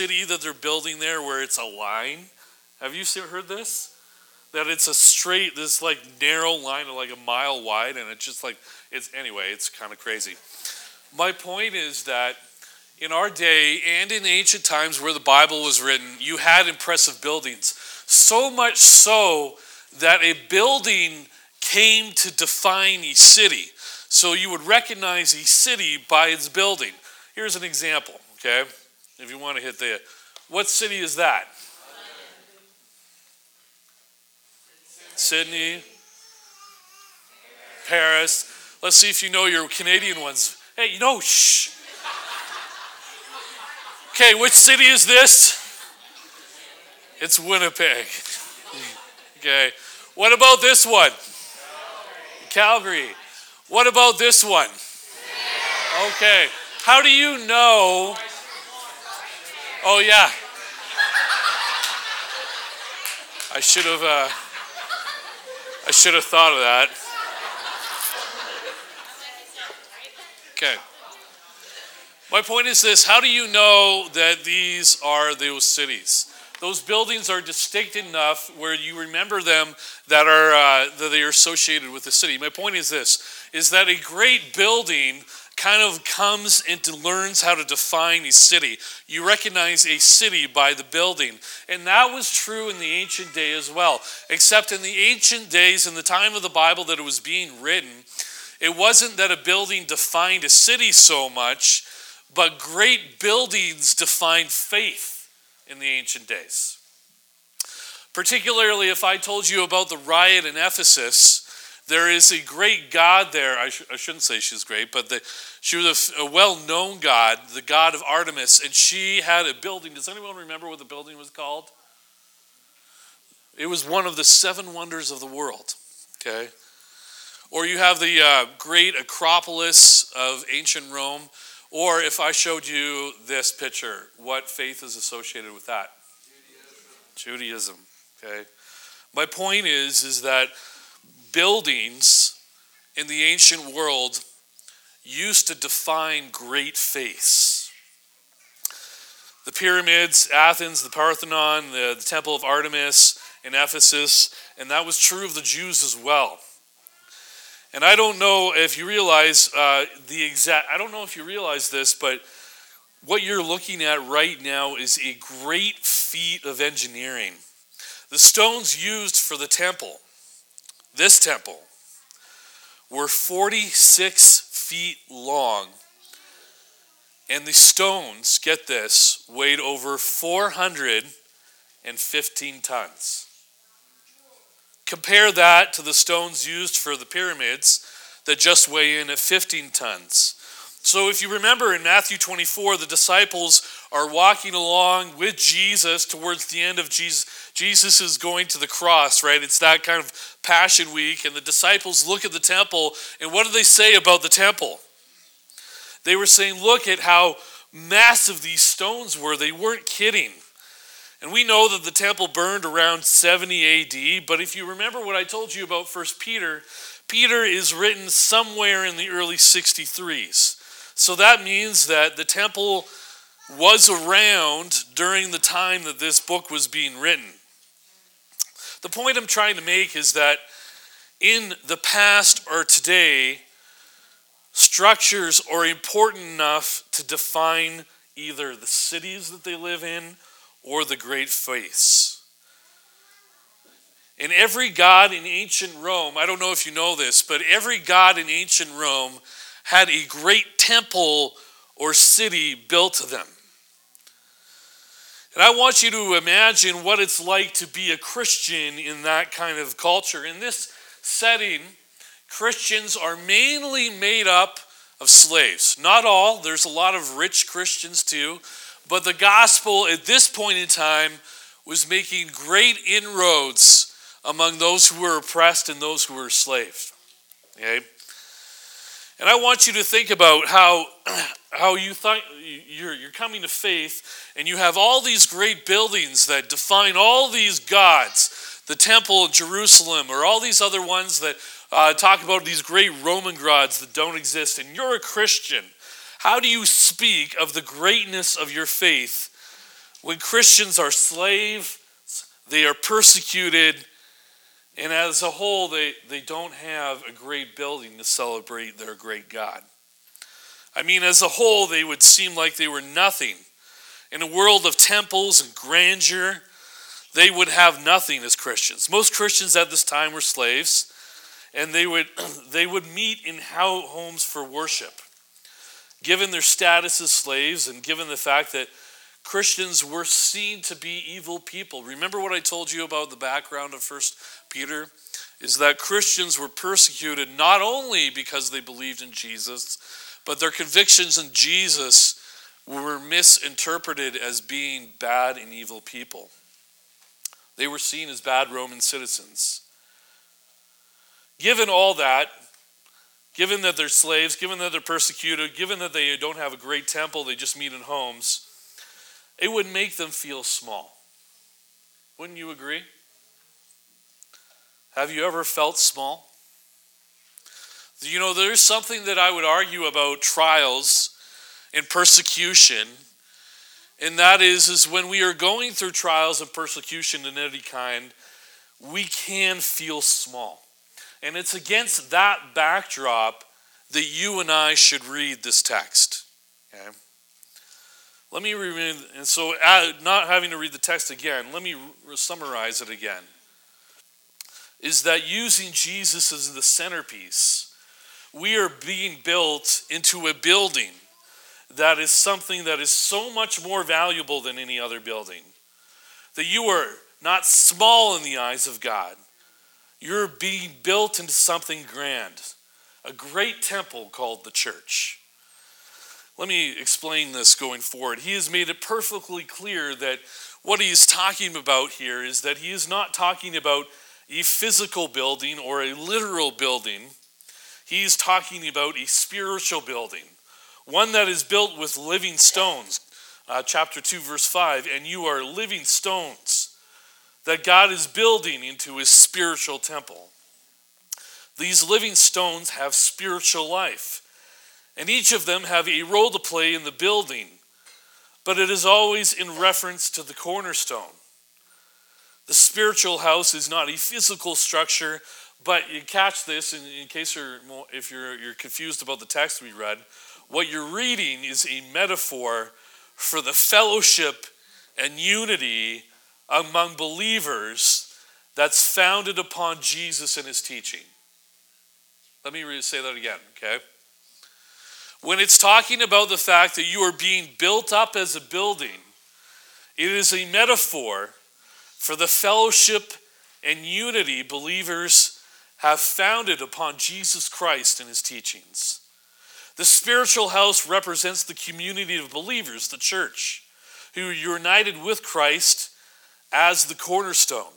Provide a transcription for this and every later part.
city that they're building there where it's a line? Have you heard this? That it's a straight, this like narrow line of like a mile wide, and it's just like, it's anyway, it's kind of crazy. My point is that in our day and in ancient times where the Bible was written, you had impressive buildings. So much so that a building came to define a city. So you would recognize a city by its building. Here's an example, okay? If you want to hit the, what city is that? Sydney, Paris. Let's see if you know your Canadian ones. Hey, you know, shh. Okay, which city is this? It's Winnipeg. Okay. What about this one? Calgary. What about this one? Okay. How do you know? Oh, yeah. I should have. Uh, I should have thought of that. Okay. My point is this how do you know that these are those cities? Those buildings are distinct enough where you remember them that are uh, that they are associated with the city. My point is this: is that a great building kind of comes and learns how to define a city. You recognize a city by the building. And that was true in the ancient day as well. Except in the ancient days, in the time of the Bible that it was being written, it wasn't that a building defined a city so much, but great buildings defined faith in the ancient days. Particularly if I told you about the riot in Ephesus, there is a great God there. I, sh- I shouldn't say she's great, but the, she was a, a well known God, the God of Artemis, and she had a building. Does anyone remember what the building was called? It was one of the seven wonders of the world. Okay? Or you have the uh, great Acropolis of ancient Rome. Or if I showed you this picture, what faith is associated with that? Judaism. Judaism. Okay. My point is, is that buildings in the ancient world used to define great faiths. The pyramids, Athens, the Parthenon, the, the Temple of Artemis in Ephesus, and that was true of the Jews as well. And I don't know if you realize uh, the exact, I don't know if you realize this, but what you're looking at right now is a great feat of engineering. The stones used for the temple, this temple, were 46 feet long. And the stones, get this, weighed over 415 tons. Compare that to the stones used for the pyramids that just weigh in at 15 tons. So, if you remember in Matthew 24, the disciples are walking along with Jesus towards the end of Jesus. Jesus is going to the cross, right? It's that kind of Passion Week, and the disciples look at the temple, and what do they say about the temple? They were saying, Look at how massive these stones were. They weren't kidding. And we know that the temple burned around 70 AD, but if you remember what I told you about 1 Peter, Peter is written somewhere in the early 63s. So that means that the temple was around during the time that this book was being written. The point I'm trying to make is that in the past or today, structures are important enough to define either the cities that they live in or the great faiths. And every god in ancient Rome, I don't know if you know this, but every god in ancient Rome had a great temple or city built to them. And I want you to imagine what it's like to be a Christian in that kind of culture. In this setting, Christians are mainly made up of slaves. Not all, there's a lot of rich Christians too, but the gospel at this point in time was making great inroads among those who were oppressed and those who were enslaved. Okay? And I want you to think about how, how you thought you're, you're coming to faith and you have all these great buildings that define all these gods, the temple of Jerusalem, or all these other ones that uh, talk about these great Roman gods that don't exist, and you're a Christian. How do you speak of the greatness of your faith? When Christians are slaves, they are persecuted, and as a whole, they, they don't have a great building to celebrate their great God. I mean, as a whole, they would seem like they were nothing. In a world of temples and grandeur, they would have nothing as Christians. Most Christians at this time were slaves, and they would, they would meet in homes for worship. Given their status as slaves, and given the fact that Christians were seen to be evil people. Remember what I told you about the background of First Peter? Is that Christians were persecuted not only because they believed in Jesus, but their convictions in Jesus were misinterpreted as being bad and evil people. They were seen as bad Roman citizens. Given all that, given that they're slaves, given that they're persecuted, given that they don't have a great temple, they just meet in homes, it would make them feel small. Wouldn't you agree? Have you ever felt small? You know, there's something that I would argue about trials and persecution, and that is, is when we are going through trials and persecution in any kind, we can feel small. And it's against that backdrop that you and I should read this text. Okay? Let me read, and so uh, not having to read the text again, let me summarize it again. Is that using Jesus as the centerpiece, we are being built into a building that is something that is so much more valuable than any other building. That you are not small in the eyes of God. You're being built into something grand, a great temple called the church. Let me explain this going forward. He has made it perfectly clear that what he is talking about here is that he is not talking about a physical building or a literal building. He's talking about a spiritual building, one that is built with living stones. Uh, chapter 2, verse 5 and you are living stones that God is building into his spiritual temple. These living stones have spiritual life and each of them have a role to play in the building, but it is always in reference to the cornerstone. The spiritual house is not a physical structure, but you catch this in, in case you're if you're you're confused about the text we read. What you're reading is a metaphor for the fellowship and unity among believers that's founded upon Jesus and his teaching. Let me say that again, okay? When it's talking about the fact that you are being built up as a building, it is a metaphor for the fellowship and unity believers have founded upon Jesus Christ and his teachings. The spiritual house represents the community of believers, the church, who are united with Christ as the cornerstone.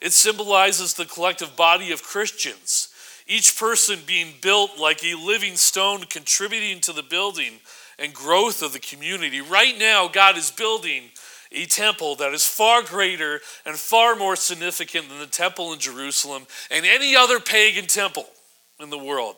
It symbolizes the collective body of Christians each person being built like a living stone, contributing to the building and growth of the community. Right now, God is building a temple that is far greater and far more significant than the temple in Jerusalem and any other pagan temple in the world.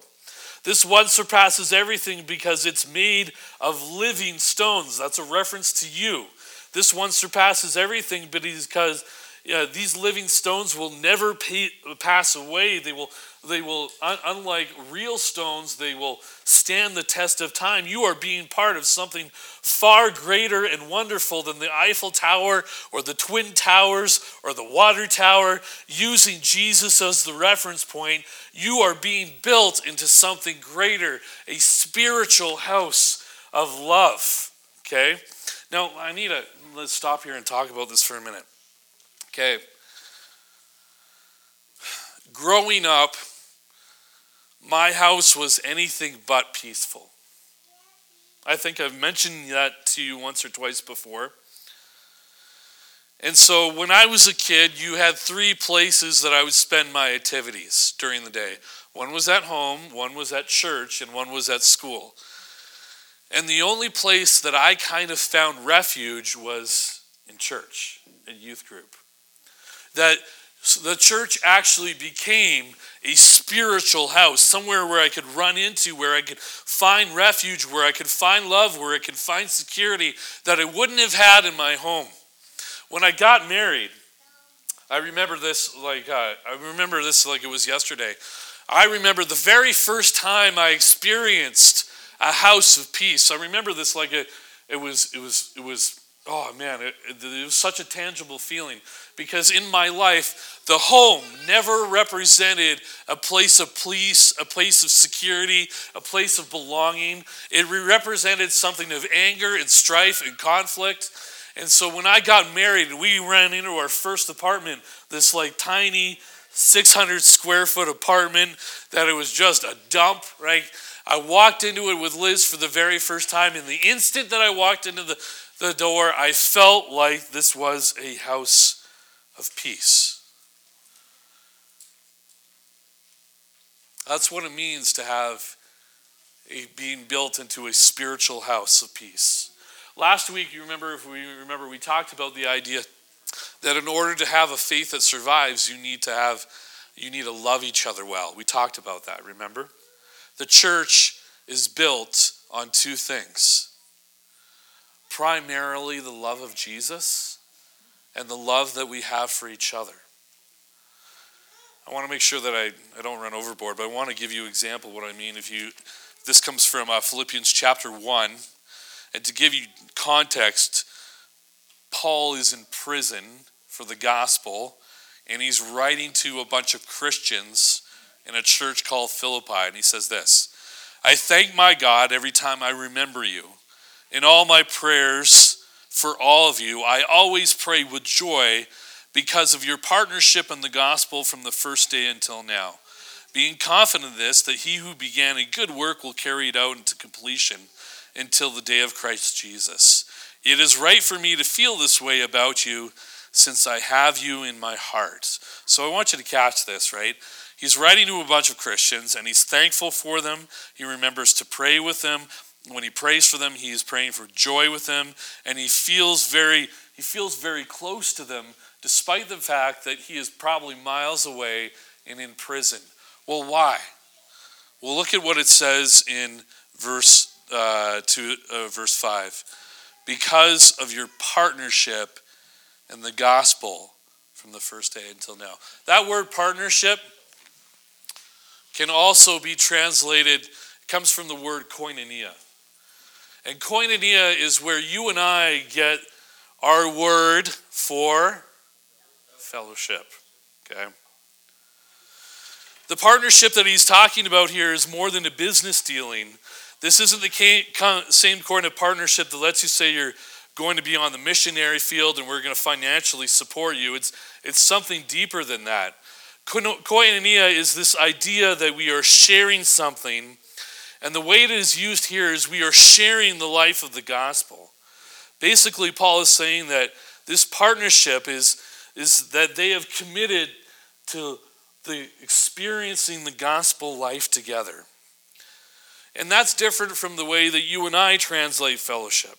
This one surpasses everything because it's made of living stones. That's a reference to you. This one surpasses everything because uh, these living stones will never pay, pass away. They will they will, unlike real stones, they will stand the test of time. You are being part of something far greater and wonderful than the Eiffel Tower or the Twin Towers or the Water Tower. Using Jesus as the reference point, you are being built into something greater, a spiritual house of love. Okay? Now, I need to let's stop here and talk about this for a minute. Okay. Growing up, my house was anything but peaceful. I think I've mentioned that to you once or twice before. And so when I was a kid, you had three places that I would spend my activities during the day. One was at home, one was at church, and one was at school. And the only place that I kind of found refuge was in church, in youth group. That the church actually became a spiritual house, somewhere where I could run into, where I could find refuge, where I could find love, where I could find security that I wouldn't have had in my home. When I got married, I remember this like uh, I remember this like it was yesterday. I remember the very first time I experienced a house of peace. I remember this like it, it was it was it was oh man, it, it, was such a tangible feeling because in my life, the home never represented a place of peace, a place of security, a place of belonging. It represented something of anger and strife and conflict. And so when I got married, we ran into our first apartment, this like tiny 600 square foot apartment that it was just a dump, right? I walked into it with Liz for the very first time. and the instant that I walked into the, the door, I felt like this was a house of peace. That's what it means to have a, being built into a spiritual house of peace. Last week, you remember, if we remember, we talked about the idea that in order to have a faith that survives, you need to have, you need to love each other well. We talked about that, remember? The church is built on two things primarily the love of Jesus and the love that we have for each other. I want to make sure that I, I don't run overboard, but I want to give you an example what I mean. If you, this comes from uh, Philippians chapter 1, and to give you context, Paul is in prison for the gospel, and he's writing to a bunch of Christians in a church called Philippi, and he says this I thank my God every time I remember you. In all my prayers for all of you, I always pray with joy because of your partnership in the gospel from the first day until now. Being confident of this, that he who began a good work will carry it out into completion until the day of Christ Jesus. It is right for me to feel this way about you since I have you in my heart. So I want you to catch this, right? He's writing to a bunch of Christians and he's thankful for them. He remembers to pray with them. When he prays for them, he is praying for joy with them and he feels very he feels very close to them despite the fact that he is probably miles away and in prison. Well, why? Well, look at what it says in verse uh, to uh, verse five. Because of your partnership in the gospel from the first day until now. That word partnership can also be translated, comes from the word koinonia. And koinonia is where you and I get our word for fellowship. Okay? The partnership that he's talking about here is more than a business dealing. This isn't the same kind of partnership that lets you say you're going to be on the missionary field and we're going to financially support you. It's, it's something deeper than that. Koinonia is this idea that we are sharing something, and the way it is used here is we are sharing the life of the gospel. Basically, Paul is saying that this partnership is, is that they have committed to the experiencing the gospel life together. And that's different from the way that you and I translate fellowship.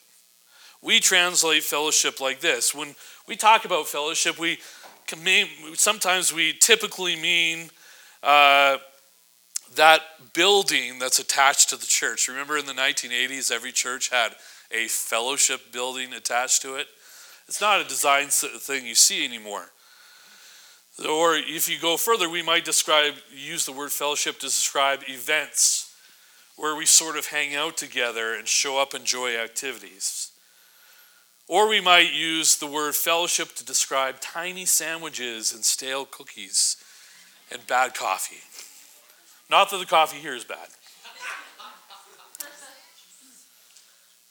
We translate fellowship like this. When we talk about fellowship, we sometimes we typically mean uh, that building that's attached to the church. Remember in the 1980s, every church had a fellowship building attached to it? It's not a design thing you see anymore. Or if you go further, we might describe, use the word fellowship to describe events where we sort of hang out together and show up and enjoy activities. Or we might use the word fellowship to describe tiny sandwiches and stale cookies and bad coffee. Not that the coffee here is bad.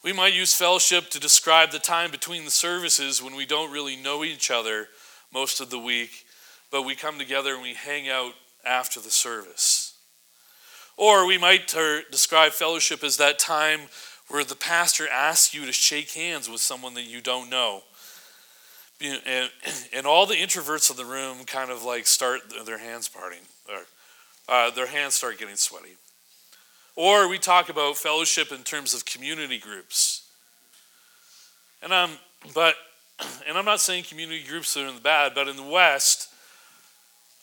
We might use fellowship to describe the time between the services when we don't really know each other most of the week, but we come together and we hang out after the service. Or we might describe fellowship as that time where the pastor asks you to shake hands with someone that you don't know. And, and all the introverts in the room kind of like start their hands parting, or uh, their hands start getting sweaty. Or we talk about fellowship in terms of community groups. And I'm, but, and I'm not saying community groups are in the bad, but in the West,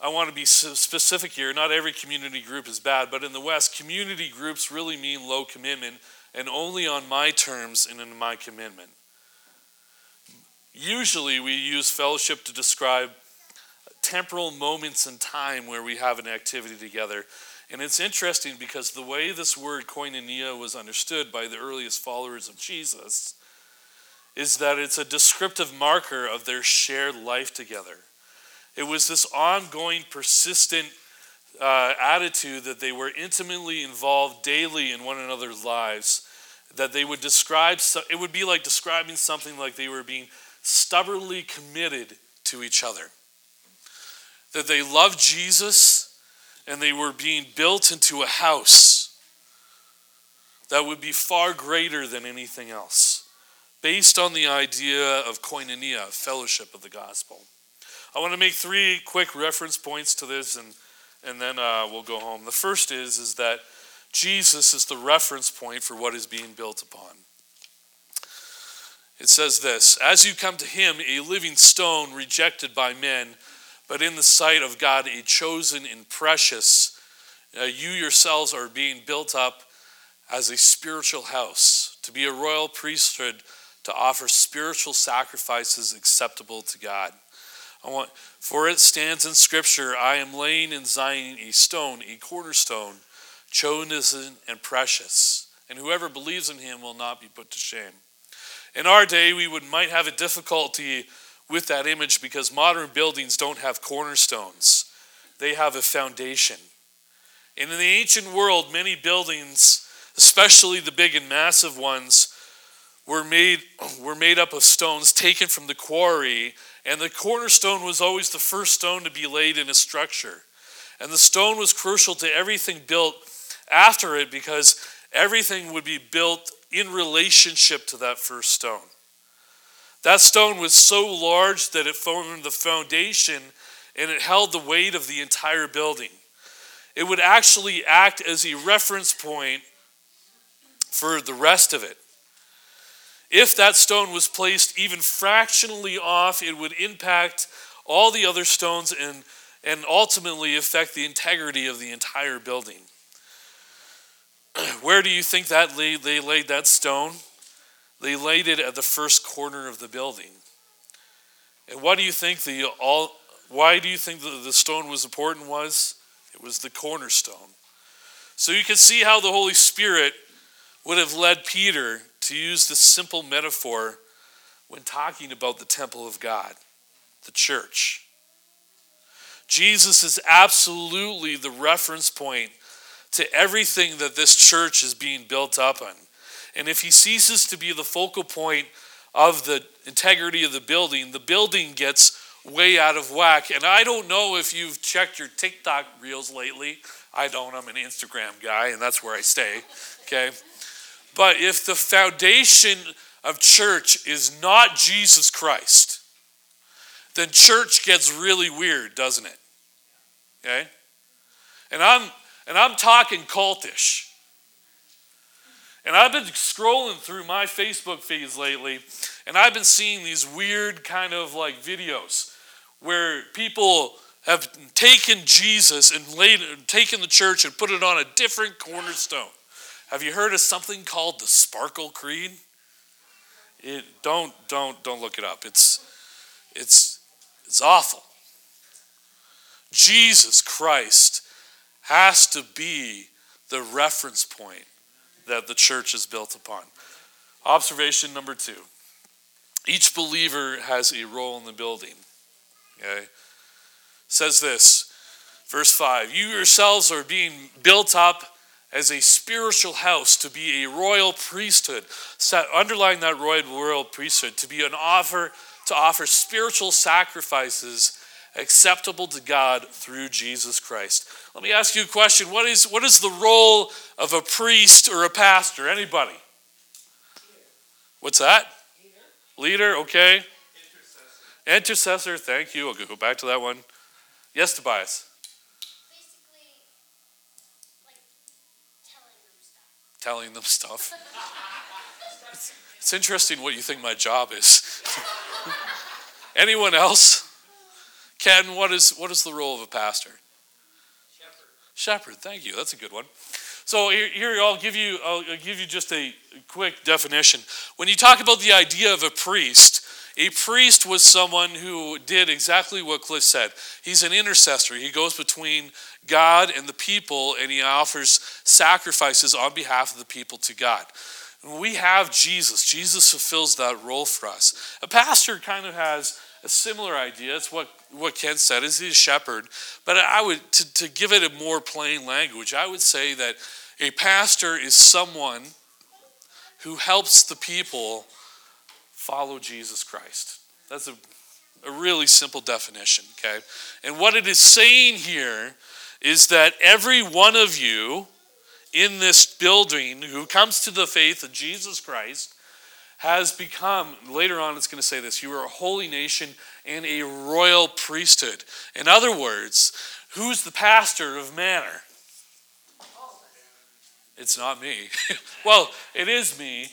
I want to be specific here. Not every community group is bad, but in the West, community groups really mean low commitment and only on my terms and in my commitment. Usually, we use fellowship to describe temporal moments in time where we have an activity together. And it's interesting because the way this word koinonia was understood by the earliest followers of Jesus is that it's a descriptive marker of their shared life together. It was this ongoing, persistent uh, attitude that they were intimately involved daily in one another's lives. That they would describe, it would be like describing something like they were being stubbornly committed to each other. That they loved Jesus and they were being built into a house that would be far greater than anything else, based on the idea of koinonia, fellowship of the gospel. I want to make three quick reference points to this, and and then uh, we'll go home. The first is is that Jesus is the reference point for what is being built upon. It says this As you come to him, a living stone rejected by men, but in the sight of God, a chosen and precious, uh, you yourselves are being built up as a spiritual house, to be a royal priesthood, to offer spiritual sacrifices acceptable to God. I want, for it stands in Scripture, I am laying in Zion a stone, a cornerstone, chosen and precious, and whoever believes in him will not be put to shame. In our day, we would might have a difficulty with that image because modern buildings don't have cornerstones; they have a foundation. And in the ancient world, many buildings, especially the big and massive ones, were made, were made up of stones taken from the quarry and the cornerstone was always the first stone to be laid in a structure. And the stone was crucial to everything built after it because everything would be built in relationship to that first stone. That stone was so large that it formed the foundation and it held the weight of the entire building. It would actually act as a reference point for the rest of it. If that stone was placed even fractionally off, it would impact all the other stones and, and ultimately affect the integrity of the entire building. Where do you think that they laid that stone? They laid it at the first corner of the building. And what do you think the all why do you think the, the stone was important was? It was the cornerstone. So you can see how the Holy Spirit would have led Peter to use this simple metaphor when talking about the temple of God, the church. Jesus is absolutely the reference point to everything that this church is being built up on. And if he ceases to be the focal point of the integrity of the building, the building gets way out of whack. And I don't know if you've checked your TikTok reels lately. I don't. I'm an Instagram guy, and that's where I stay. Okay. But if the foundation of church is not Jesus Christ, then church gets really weird, doesn't it? Okay? And I'm and I'm talking cultish. And I've been scrolling through my Facebook feeds lately, and I've been seeing these weird kind of like videos where people have taken Jesus and laid taken the church and put it on a different cornerstone. Have you heard of something called the Sparkle Creed? It, don't don't don't look it up. It's it's it's awful. Jesus Christ has to be the reference point that the church is built upon. Observation number two. Each believer has a role in the building. Okay? says this, verse 5 You yourselves are being built up as a spiritual house, to be a royal priesthood. underlying that royal priesthood, to be an offer, to offer spiritual sacrifices acceptable to God through Jesus Christ. Let me ask you a question. What is, what is the role of a priest or a pastor? Anybody? What's that? Leader, Leader okay. Intercessor. Intercessor, thank you. I'll go back to that one. Yes, Tobias. telling them stuff. It's, it's interesting what you think my job is. Anyone else? Ken, what is, what is the role of a pastor? Shepherd. Shepherd, thank you. That's a good one. So here, here I'll give you I'll give you just a quick definition. When you talk about the idea of a priest, a priest was someone who did exactly what Cliff said. He's an intercessor. He goes between God and the people and he offers sacrifices on behalf of the people to God. We have Jesus. Jesus fulfills that role for us. A pastor kind of has a similar idea. It's what, what Ken said, is he's a shepherd. But I would, to, to give it a more plain language, I would say that a pastor is someone who helps the people follow Jesus Christ. That's a, a really simple definition, okay? And what it is saying here is that every one of you in this building who comes to the faith of Jesus Christ has become, later on it's going to say this, you are a holy nation and a royal priesthood. In other words, who's the pastor of Manor? It's not me. well, it is me,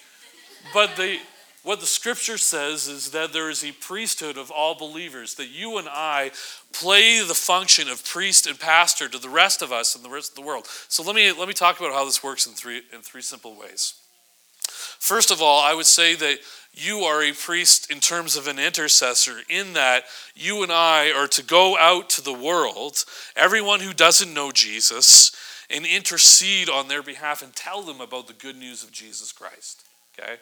but the what the scripture says is that there is a priesthood of all believers, that you and I play the function of priest and pastor to the rest of us and the rest of the world. So let me, let me talk about how this works in three, in three simple ways. First of all, I would say that you are a priest in terms of an intercessor, in that you and I are to go out to the world, everyone who doesn't know Jesus, and intercede on their behalf and tell them about the good news of Jesus Christ. Okay?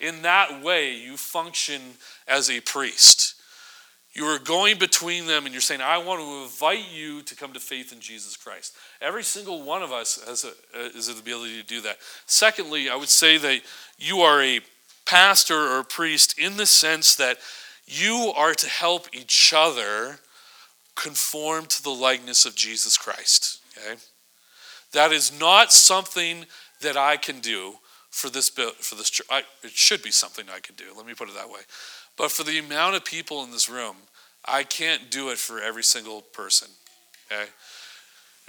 In that way, you function as a priest. You are going between them and you're saying, I want to invite you to come to faith in Jesus Christ. Every single one of us has, a, uh, has the ability to do that. Secondly, I would say that you are a pastor or a priest in the sense that you are to help each other conform to the likeness of Jesus Christ. Okay? That is not something that I can do for this for this church. it should be something I could do. Let me put it that way. But for the amount of people in this room, I can't do it for every single person. Okay?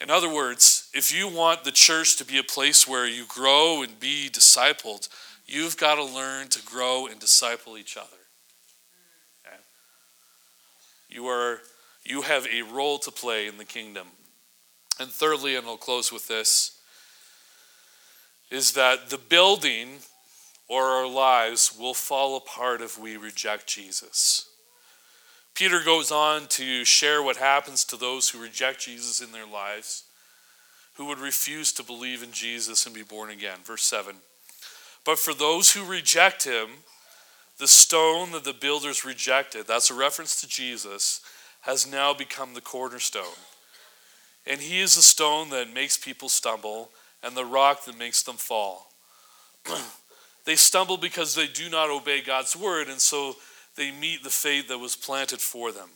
In other words, if you want the church to be a place where you grow and be discipled, you've got to learn to grow and disciple each other. Okay? You are you have a role to play in the kingdom. And thirdly, and I'll close with this, is that the building or our lives will fall apart if we reject Jesus. Peter goes on to share what happens to those who reject Jesus in their lives, who would refuse to believe in Jesus and be born again. Verse 7. But for those who reject him, the stone that the builders rejected, that's a reference to Jesus, has now become the cornerstone. And he is the stone that makes people stumble and the rock that makes them fall. they stumble because they do not obey God's word, and so they meet the fate that was planted for them.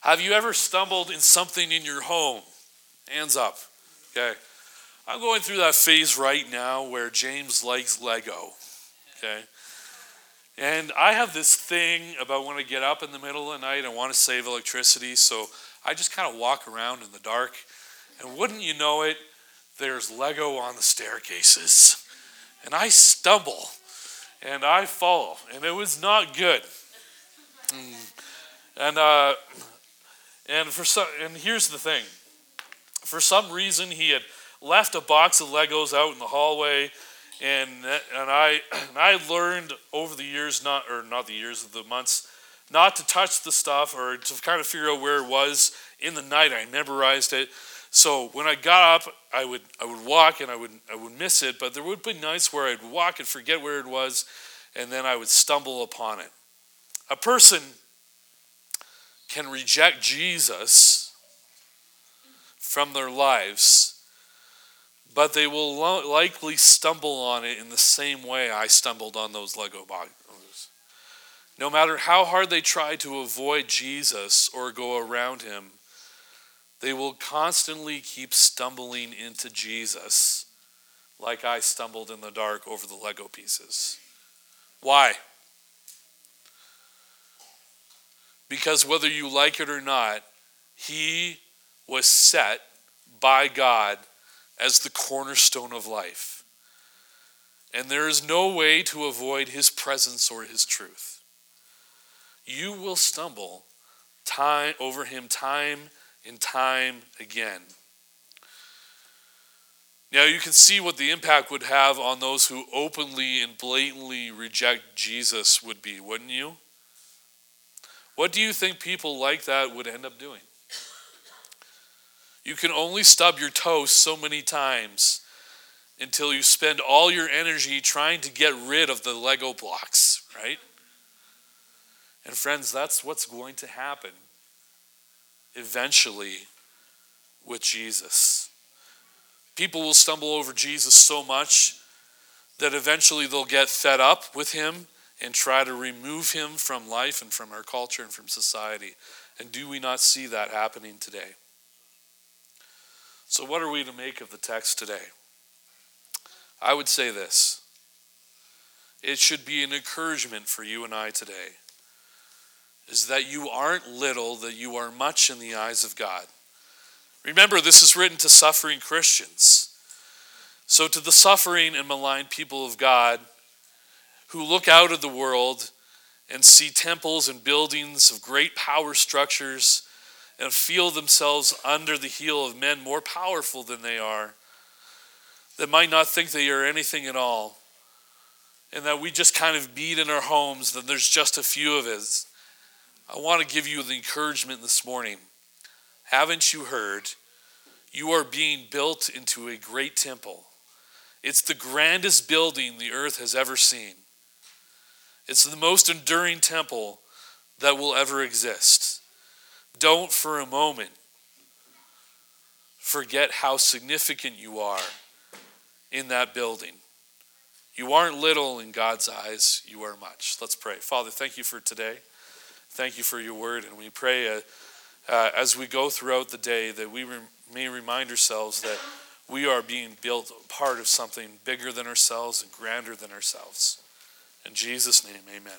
Have you ever stumbled in something in your home? Hands up. Okay. I'm going through that phase right now where James likes Lego. Okay. And I have this thing about when I get up in the middle of the night, I want to save electricity, so I just kind of walk around in the dark. And wouldn't you know it, there's Lego on the staircases. And I stumble and I fall, and it was not good. Mm. And uh, and for some, and here's the thing. For some reason, he had left a box of Legos out in the hallway, and and I and I learned over the years, not or not the years of the months, not to touch the stuff or to kind of figure out where it was in the night. I memorized it. So when I got up, I would I would walk and I would I would miss it, but there would be nights where I'd walk and forget where it was, and then I would stumble upon it. A person can reject Jesus from their lives, but they will likely stumble on it in the same way I stumbled on those Lego boxes. No matter how hard they try to avoid Jesus or go around him, they will constantly keep stumbling into Jesus like I stumbled in the dark over the Lego pieces. Why? Because whether you like it or not, he was set by God as the cornerstone of life. And there is no way to avoid his presence or his truth. You will stumble time over him time and time again. Now you can see what the impact would have on those who openly and blatantly reject Jesus would be, wouldn't you? What do you think people like that would end up doing? You can only stub your toe so many times until you spend all your energy trying to get rid of the Lego blocks, right? And friends, that's what's going to happen eventually with Jesus. People will stumble over Jesus so much that eventually they'll get fed up with him and try to remove him from life and from our culture and from society. And do we not see that happening today? So, what are we to make of the text today? I would say this it should be an encouragement for you and I today is that you aren't little, that you are much in the eyes of God. Remember, this is written to suffering Christians. So, to the suffering and maligned people of God who look out at the world and see temples and buildings of great power structures and feel themselves under the heel of men more powerful than they are, that might not think they are anything at all, and that we just kind of beat in our homes, that there's just a few of us. I want to give you the encouragement this morning. Haven't you heard? You are being built into a great temple. It's the grandest building the earth has ever seen. It's the most enduring temple that will ever exist. Don't for a moment forget how significant you are in that building. You aren't little in God's eyes, you are much. Let's pray. Father, thank you for today. Thank you for your word. And we pray uh, uh, as we go throughout the day that we re- may remind ourselves that we are being built part of something bigger than ourselves and grander than ourselves. In Jesus' name, amen.